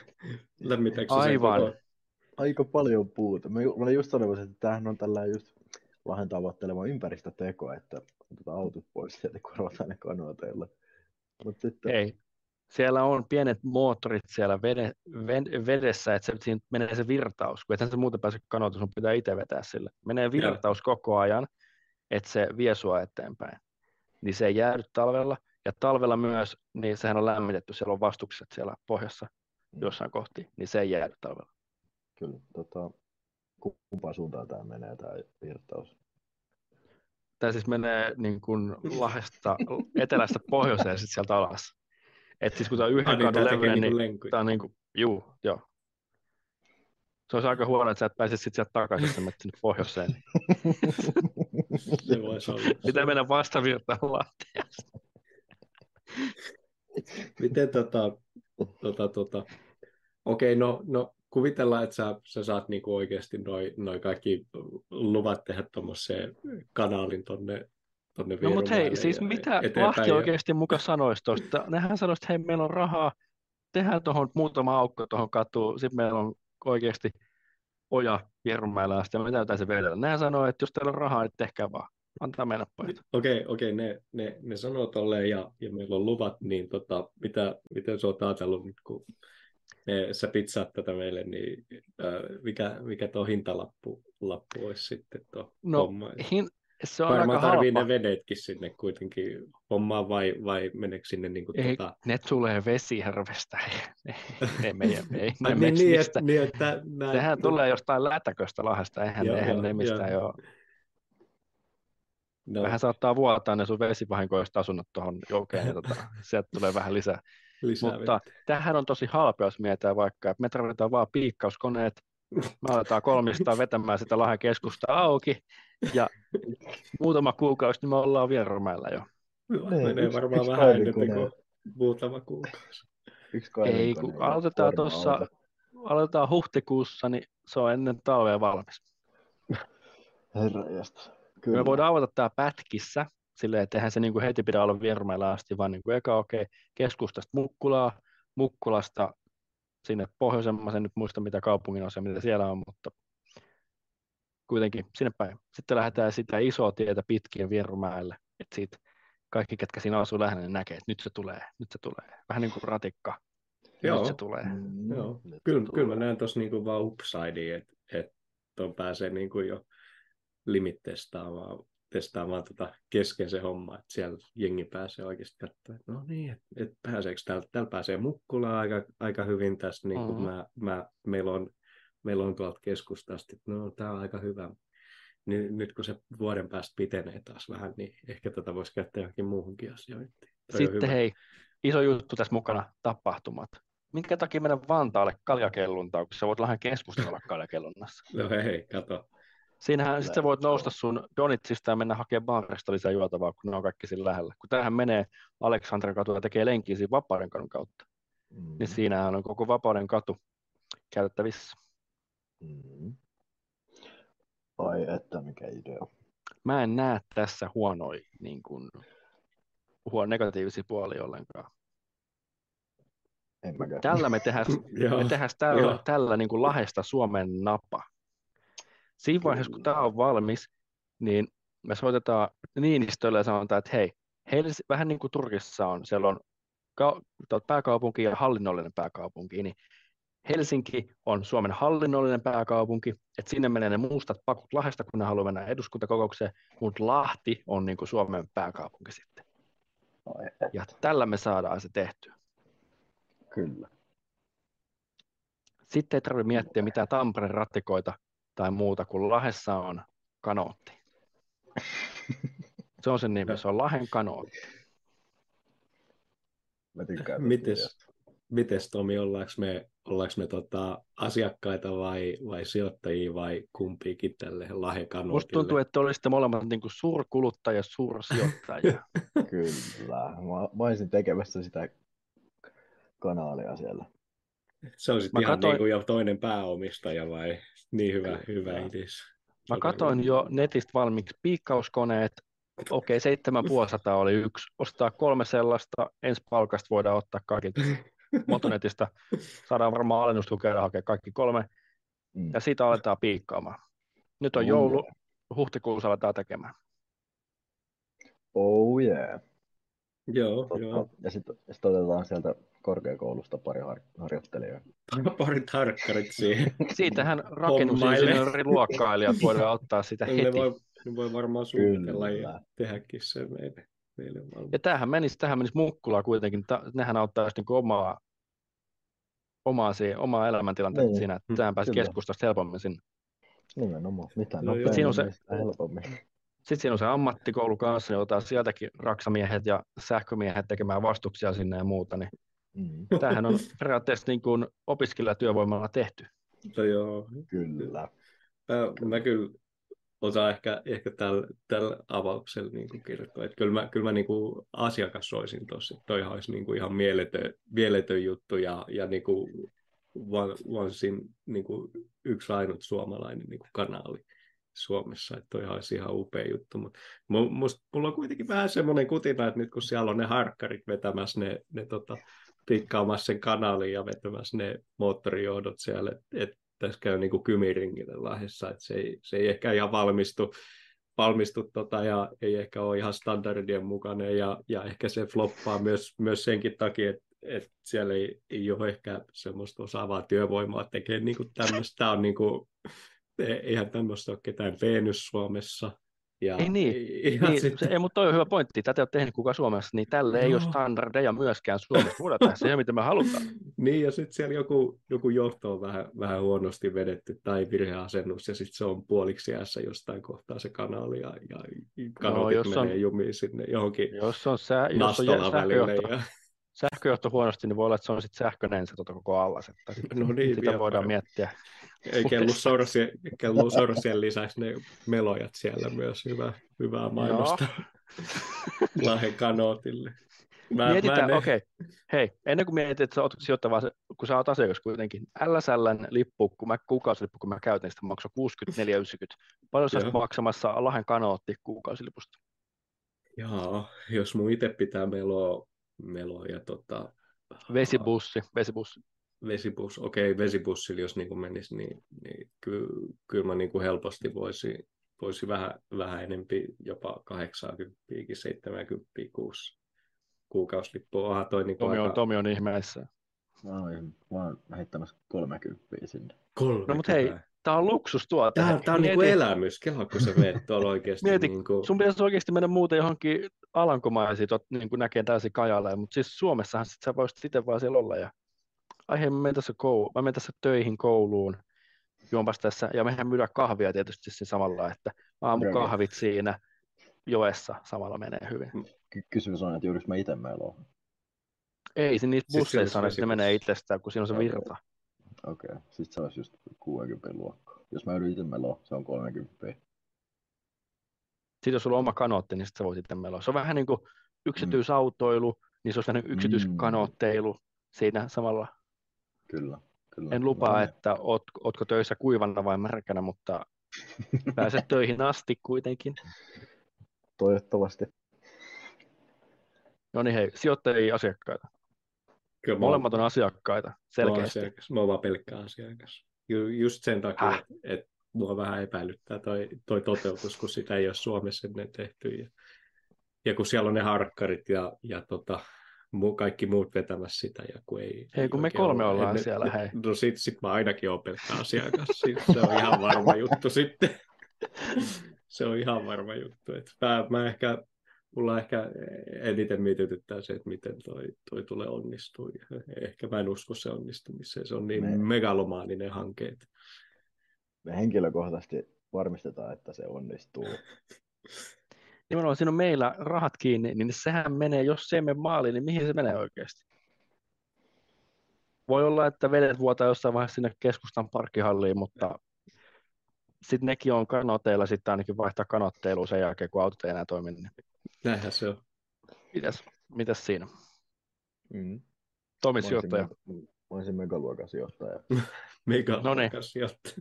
Lämmitäkö Aivan. koko- Aika paljon puuta. Mä, mä olin just sanomassa, että tämähän on tällainen just Lahden tavoittelema ympäristöteko, että otetaan autot pois sieltä, korvataan ne kanooteilla. Mutta sitten, Ei. Siellä on pienet moottorit siellä vede, ve- vedessä, että se, siinä menee se virtaus, kun ethän se muuten pääse kanootiin, sun pitää itse vetää sille. Menee virtaus koko ajan, että se vie sua eteenpäin. Niin se ei jäädy talvella. Ja talvella myös, niin sehän on lämmitetty, siellä on vastukset siellä pohjassa jossain kohti, niin se ei jäädy talvella. kyllä, tota, kumpaan suuntaan tämä menee, tämä virtaus. Tämä siis menee niin kuin Lahdesta etelästä pohjoiseen ja sitten sieltä alas. Et siis kun tämä on yhden Ai niin, kadun levyinen, niinku niin lenkuja. tämä on niin kuin, juu, joo. Se olisi aika huono, että sä et pääse sitten sieltä takaisin, sä menet sinne pohjoiseen. Se voisi olla. Pitää mennä vastavirtaan Lahteen. Miten tota, tota, tota, okei, no, no kuvitellaan, että sä, sä saat niinku oikeasti noin noi kaikki luvat tehdä tuommoiseen kanaalin tonne, tonne No mutta hei, siis mitä Lahti oikeasti muka sanoisi tuosta? Nehän sanoisi, että hei, meillä on rahaa, tehdään tuohon muutama aukko tuohon katuun, sitten meillä on oikeasti oja Vierumäellä asti, ja me täytyy se vedellä. Nehän sanoo, että jos teillä on rahaa, niin tehkää vaan. Antaa mennä pojat. Okei, okei, ne, ne, ne sanoo tolleen ja, ja meillä on luvat, niin tota, mitä, miten sä oot ajatellut nyt, kun ne, sä pitsaat tätä meille, niin äh, mikä, mikä tuo hintalappu lappu olisi sitten tuo No, homma? Hin, se on Varmaan aika tarvii halpa. ne vedetkin sinne kuitenkin hommaan vai, vai meneekö sinne niin kuin Ei, tota... ne tulee vesijärvestä, ei, ei, meidän, ei, ne niin, niin, niin, että, niin, että nää, Sehän tulee jostain lätäköstä Lahdesta, eihän, Joo, eihän joo, ne mistään joo. joo. no, Vähän saattaa vuotaa ne sun vesivahinkoiset asunnot tuohon jokeen, niin tota, sieltä tulee vähän lisää. lisää Mutta tämähän on tosi halpa, jos mietitään vaikka, että me tarvitaan vaan piikkauskoneet, me aletaan kolmistaan vetämään sitä Lahden keskusta auki, ja muutama kuukausi, niin me ollaan Vierumäellä jo. vettä. Niin, Menee varmaan yksi vähän enemmän kaivinkone. kuin muutama kuukausi. Yksi Ei, kun aloitetaan tuossa, aloitetaan huhtikuussa, niin se on ennen talvea valmis. Herra. Me Kyllä. voidaan avata tämä pätkissä, silleen, että eihän se niin kuin heti pidä olla Vierumäellä asti, vaan niin kuin eka okei, okay, keskustasta Mukkulaa, Mukkulasta sinne pohjoisemmaisen, nyt muista mitä kaupungin osa, mitä siellä on, mutta kuitenkin sinne päin. Sitten lähdetään sitä isoa tietä pitkin Vierumäelle, että siitä kaikki, ketkä siinä asuu lähellä, ne näkee, että nyt se tulee, nyt se tulee. Vähän niin kuin ratikka, Joo. nyt se tulee. Mm, Joo. nyt Kyllä, tulee. kyllä mä näen tuossa niinku vaan upsidea, että et tuon pääsee niinku jo limit testaamaan, testaamaan tota kesken se homma, että siellä jengi pääsee oikeasti katsomaan, että no niin, että et pääseekö täällä, täällä pääsee Mukkulaan aika, aika hyvin tässä, niin kuin Mhm. mä, mä, meillä, on, meillä on tuolta keskustasta, että no tämä on aika hyvä. Nyt, nyt kun se vuoden päästä pitenee taas vähän, niin ehkä tätä voisi käyttää johonkin muuhunkin asioihin. Toi Sitten hei, iso juttu tässä mukana, tapahtumat. Minkä takia mennä Vantaalle kaljakelluntaan, kun sä voit lähden keskustella kaljakellunnassa? No hei, kato. Siinähän sitten voit nousta sun Donitsista ja mennä hakemaan baarista lisää juotavaa, kun ne on kaikki siinä lähellä. Kun tähän menee Aleksandrin katu ja tekee lenkkiä siinä Vapauden kadun kautta, Mm. niin siinähän on koko Vapauden katu käytettävissä. Mm. Ai että mikä idea. Mä en näe tässä huonoja niin kuin, huono negatiivisia puolia ollenkaan. En mäkään. Tällä me tehdään, me tehdään tällä, tällä niin kuin lahesta Suomen napa. Siinä vaiheessa, kun tämä on valmis, niin me soitetaan Niinistölle ja sanotaan, että hei, Helsi, vähän niin kuin Turkissa on, siellä on ka- pääkaupunki ja hallinnollinen pääkaupunki, niin Helsinki on Suomen hallinnollinen pääkaupunki, että sinne menee ne mustat pakut Lahdesta, kun ne haluaa mennä eduskuntakokoukseen, mutta Lahti on niin kuin Suomen pääkaupunki sitten. Ja tällä me saadaan se tehtyä. kyllä. Sitten ei tarvitse miettiä mitään Tampereen ratikoita tai muuta, kun Lahessa on kanootti. Se on sen nimi, se on Lahen kanootti. Mä tykkään. Mites, mites Tomi, ollaanko me, ollaanko me tota, asiakkaita vai, vai sijoittajia vai kumpiikin tälle lahekanootille? Musta tuntuu, että olisitte molemmat niin kuin suurkuluttajia ja suursijoittajia. Kyllä. Mä, mä olisin tekemässä sitä kanaalia siellä. Se on sitten ihan katoin- niin kuin jo toinen pääomistaja vai niin hyvä, Kyllä. hyvä idis. Mä katsoin jo netistä valmiiksi piikkauskoneet. Okei, 7500 oli yksi. Ostaa kolme sellaista. Ensi palkasta voidaan ottaa kaikilta Motonetista. Saadaan varmaan alennustukea hakea kaikki kolme. Mm. Ja siitä aletaan piikkaamaan. Nyt on Oh joulu. yeah. Huhtikuussa aletaan tekemään. Oh yeah. Joo, Totta. joo. Ja sitten sit otetaan sieltä korkeakoulusta pari har- harjoittelijaa. Parit harkkarit siihen. Siitähän rakennusinsinööriluokkailijat voidaan ottaa sitä Ne heti. voi, ne voi varmaan suunnitella ja Kyllä. tehdäkin se meille. Ja tämähän menisi, tähän menisi Mukkulaa kuitenkin. Ta- Nehän auttaisi niin omaa, omaa, siihen, omaa elämäntilannetta Niin, siinä, että tähän pääsi kyllä. keskustasta helpommin sinne. Nimenomaan. Mitä No no, joo. nopeammin, Siinä on se- niin helpommin. Sitten siinä on se ammattikoulu kanssa, niin otetaan sieltäkin raksamiehet ja sähkömiehet tekemään vastuksia sinne ja muuta. Niin Mm, tämähän on periaatteessa niin kuin opiskelijatyövoimalla tehty. Mutta joo, kyllä. Mä, mä kyllä osaan ehkä, ehkä tällä, tällä avauksella niin kertoa, että kyllä mä, kyllä mä niin kuin asiakas olisin tuossa, toihan olisi niin kuin ihan mieletön, mieletön juttu ja, ja niin kuin one, onesin niin kuin yksi ainut suomalainen niin kuin kanaali Suomessa, että toihan olisi ihan upea juttu, mutta mulla on kuitenkin vähän semmoinen kutina, että nyt kun siellä on ne harkkarit vetämässä ne, ne tota, pikkaamassa sen kanaalin ja vetämässä ne moottorijohdot siellä, että et tässä käy niin kymiringille lahdessa, että se ei, se ei ehkä ihan valmistu, valmistu tota, ja ei ehkä ole ihan standardien mukainen ja, ja ehkä se floppaa myös, myös senkin takia, että, että siellä ei, ei ole ehkä semmoista osaavaa työvoimaa tekemään niin tämmöistä. Tämä on niin kuin, eihän tämmöistä ole ketään Suomessa. Ja, Ei niin. ja Niin, sitten- se, ei, mutta toi on hyvä pointti. Tätä ei ole tehnyt kukaan Suomessa, niin tälle ei ole standardeja myöskään Suomessa. Tehdä se, mitä me halutaan. Niin, ja sitten siellä joku, joku johto on vähän, vähän huonosti vedetty tai virheasennus, ja sitten se on puoliksi jäässä jostain kohtaa se kanaali, ja, ja kanootit jos on- menee jumiin sinne johonkin Jos on, sä, jos on nastolan välille. Ja, sähköjohto huonosti, niin voi olla, että se on sitten sähköinen se tota koko allas. Että No niin, sitä voidaan parempi. miettiä. ei kellu sorsia, kellu sorsien lisäksi ne melojat siellä myös. Hyvä, hyvää mainosta Lahden kanootille. Mä, Mietitään, mä okei. Okay. Hei, ennen kuin mietit, että sä oot sijoittava, kun sä oot asiakas kuitenkin, LSLn lippu, kun mä, kuukausilippu, kun mä käytän sitä, maksoi 64,90. Paljon sä Joo. maksamassa Lahden kanootti kuukausilipusta? Jaa, jos mun itse pitää meloa, meloa ja tota, Vesibussi, vesibussi. vesibus, okei, okay, vesibussilla jos niin menisi, niin, niin kyllä, kyllä mä niin kuin helposti voisi, voisi vähän, vähän enempi, jopa 80 70 kuussa kuukausilippu. Onhan toi niin Tomi on, Tomi on ihmeessä. Mä oon, mä oon heittämässä 30 sinne. No mut hei, Tämä on luksustuote. Tämä, tämä on niin kuin Mieti- elämys, kelaa kun sä meet tuolla oikeasti. Mieti, niin kuin... Sun pitäisi oikeasti mennä muuten johonkin Alankomaisiin, tot, niin kuin näkee täysin kajalle, mutta siis Suomessahan sit sä voisit itse vaan siellä olla. Ja... Ai hei, mä menen tässä, koulu, mä menen tässä töihin kouluun, juompas tässä, ja mehän myydään kahvia tietysti siinä samalla, että aamukahvit siinä joessa samalla menee hyvin. Ky- kysymys on, että juuriks mä itse meillä Ei, se niissä Siis busseissa on, että ne menee itsestään, kun siinä on se virta. Okei, okay. sitten se olisi just 60 luokkaa. Jos mä yritin meloa, se on 30. Sitten jos sulla on oma kanootti, niin sitten sä voit itse meloa. Se on vähän niin kuin yksityisautoilu, niin se olisi vähän niin yksityiskanotteilu siinä samalla. Kyllä. kyllä. En lupaa, No, että oot, ootko töissä kuivana vai märkänä, mutta pääset töihin asti kuitenkin. Toivottavasti. No niin hei, sijoittajia asiakkaita. Kyllä Molemmat on asiakkaita, mä oon selkeästi. asiakas. Mä oon vaan pelkkä asiakas. Ju, just sen takia, Häh? että et mua vähän epäilyttää toi, toi toteutus, kun sitä ei ole Suomessa ennen tehty. Ja, ja kun siellä on ne harkkarit ja, ja tota, mu, kaikki muut vetämässä sitä. Ja kun ei, Hei, kun me oikein kolme ole- ollaan ennen- siellä, hei. No sit, sit mä ainakin oon pelkkä asiakas. Sit se on ihan varma juttu sitten. se on ihan varma juttu. Et mä, mä ehkä, mulla ehkä eniten mietityttää se, että miten toi, toi tulee onnistua. Ja Ehkä mä en usko se onnistumiseen. Se on niin Me- megalomaaninen hanke. että- Me henkilökohtaisesti varmistetaan, että se onnistuu. Nimenomaan siinä on meillä rahat kiinni, niin sehän menee, jos se ei mene maaliin, niin mihin se menee oikeasti? Voi olla, että vedet vuotaa jossain vaiheessa sinne keskustan parkkihalliin, mutta sitten nekin on kanoteilla, sitten ainakin vaihtaa kanotteilua sen jälkeen, kun autot ei enää toimi. Niin Näinhän se on. mitäs, mitäs siinä? Mm. Tomi sijoittaja. me- Mä olisin megaluokan sijoittaja. Mega rakas sijoittaja.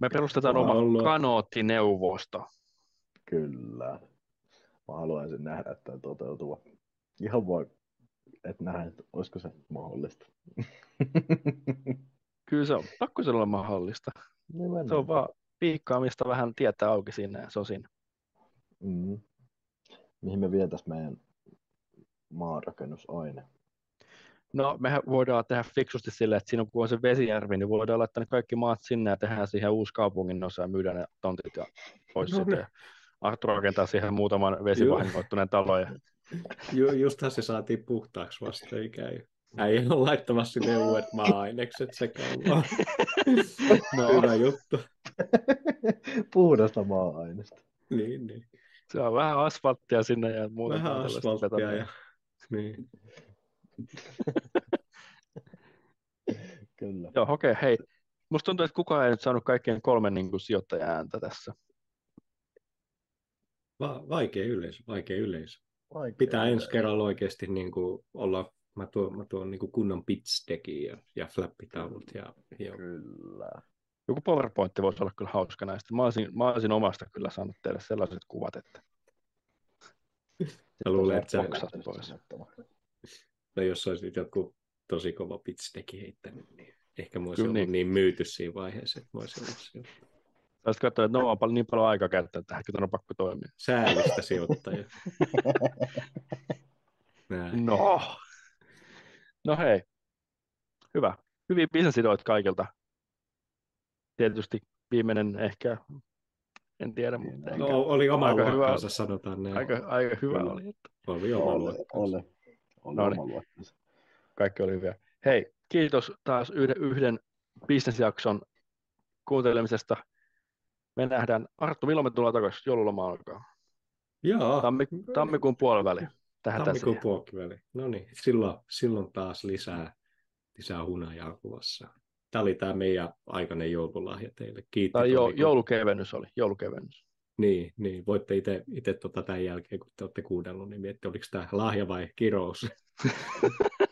Me perustetaan oma ollut- kanoottineuvosto. Kyllä. Mä haluaisin nähdä tämän toteutuva. Ihan vaan, että nähdä, että olisiko se mahdollista. Kyllä se on, pakko se olla mahdollista. Nimenomaan. Se on vaan piikkaamista vähän tietää auki siinä ja se on siinä. Mm. Mihin me vietäis meidän maanrakennusaine? No, mehän voidaan tehdä fiksusti silleen, että siinä kun on se vesijärvi, niin voidaan laittaa ne kaikki maat sinne ja tehdään siihen uusi kaupungin osa ja myydään ne tontit ja pois No niin. Ja Arttu rakentaa siihen muutaman vesivahingoittuneen talon. Ja... ju, justhan se saatiin puhtaaksi vasta, eikä ei. Ei ole laittamassa sinne uudet maa-ainekset sekaan vaan. No, Hyvä juttu. Puhdasta maa-aineesta. Niin, niin. Se on vähän asfalttia sinne ja muuta. Vähän asfalttia ja... Niin. Kyllä. Joo, okei, okay, hei. Musta tuntuu, että kukaan ei nyt saanut kaikkien kolmen niin kuin, sijoittaja-ääntä tässä. Va- vaikea yleisö, vaikea yleisö. Vaikea Pitää yleisö. ensi kerralla oikeasti niin kuin olla, mä tuon, mä tuon niin kuin kunnon pitch ja, ja flappitaulut ja, ja Kyllä. Joku PowerPointti voisi olla kyllä hauska näistä. Mä olisin, mä olisin omasta kyllä saanut teille sellaiset kuvat, että Mä luulen, että sä, pois. no jos olisit joku tosi kova pitch heittänyt, niin ehkä mä olisin Kyllä ollut niin. niin. myyty siinä vaiheessa, että mä olisin ollut siellä. Saisit katsoa, että no on paljon, niin paljon aikaa käyttää tähän, että on pakko toimia. Säälistä sijoittaja. No. No hei. Hyvä. Hyviä bisnesideoita kaikilta. Tietysti viimeinen ehkä, en tiedä, mutta ehkä, No, oli oma Aika hyvä. sanotaan näin. aika, aika hyvä oli. Että Oli oma Oli, oli. Oli No niin. oma kaikki oli hyviä. Hei, kiitos taas yhden, yhden bisnesjakson kuuntelemisesta. Me nähdään, Arttu, milloin me tullaan takaisin? Joululoma alkaa. Joo, Tammi, tammikuun puoliväli. Tähän tammikuun puoliväli. No niin, silloin, silloin taas lisää, lisää hunajaa kuvassa. Tämä oli tämä meidän aikainen joululahja teille. Kiitti. Tai jo, Tomi, joulukevennys oli, joulukevennys. Niin, niin, voitte itse, itse tota tämän jälkeen, kun te olette kuunnellut, niin miettiä, oliko tämä lahja vai kirous.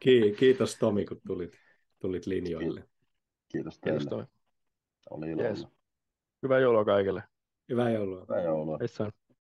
Ki- Kiitos Tomi, kun tulit, tulit linjoille. Kiitos Kiitos teille. toi. Oli ilo. Jees. Hyvää joulua kaikille. Hyvää joulua. Hyvää joulua. Heissaan.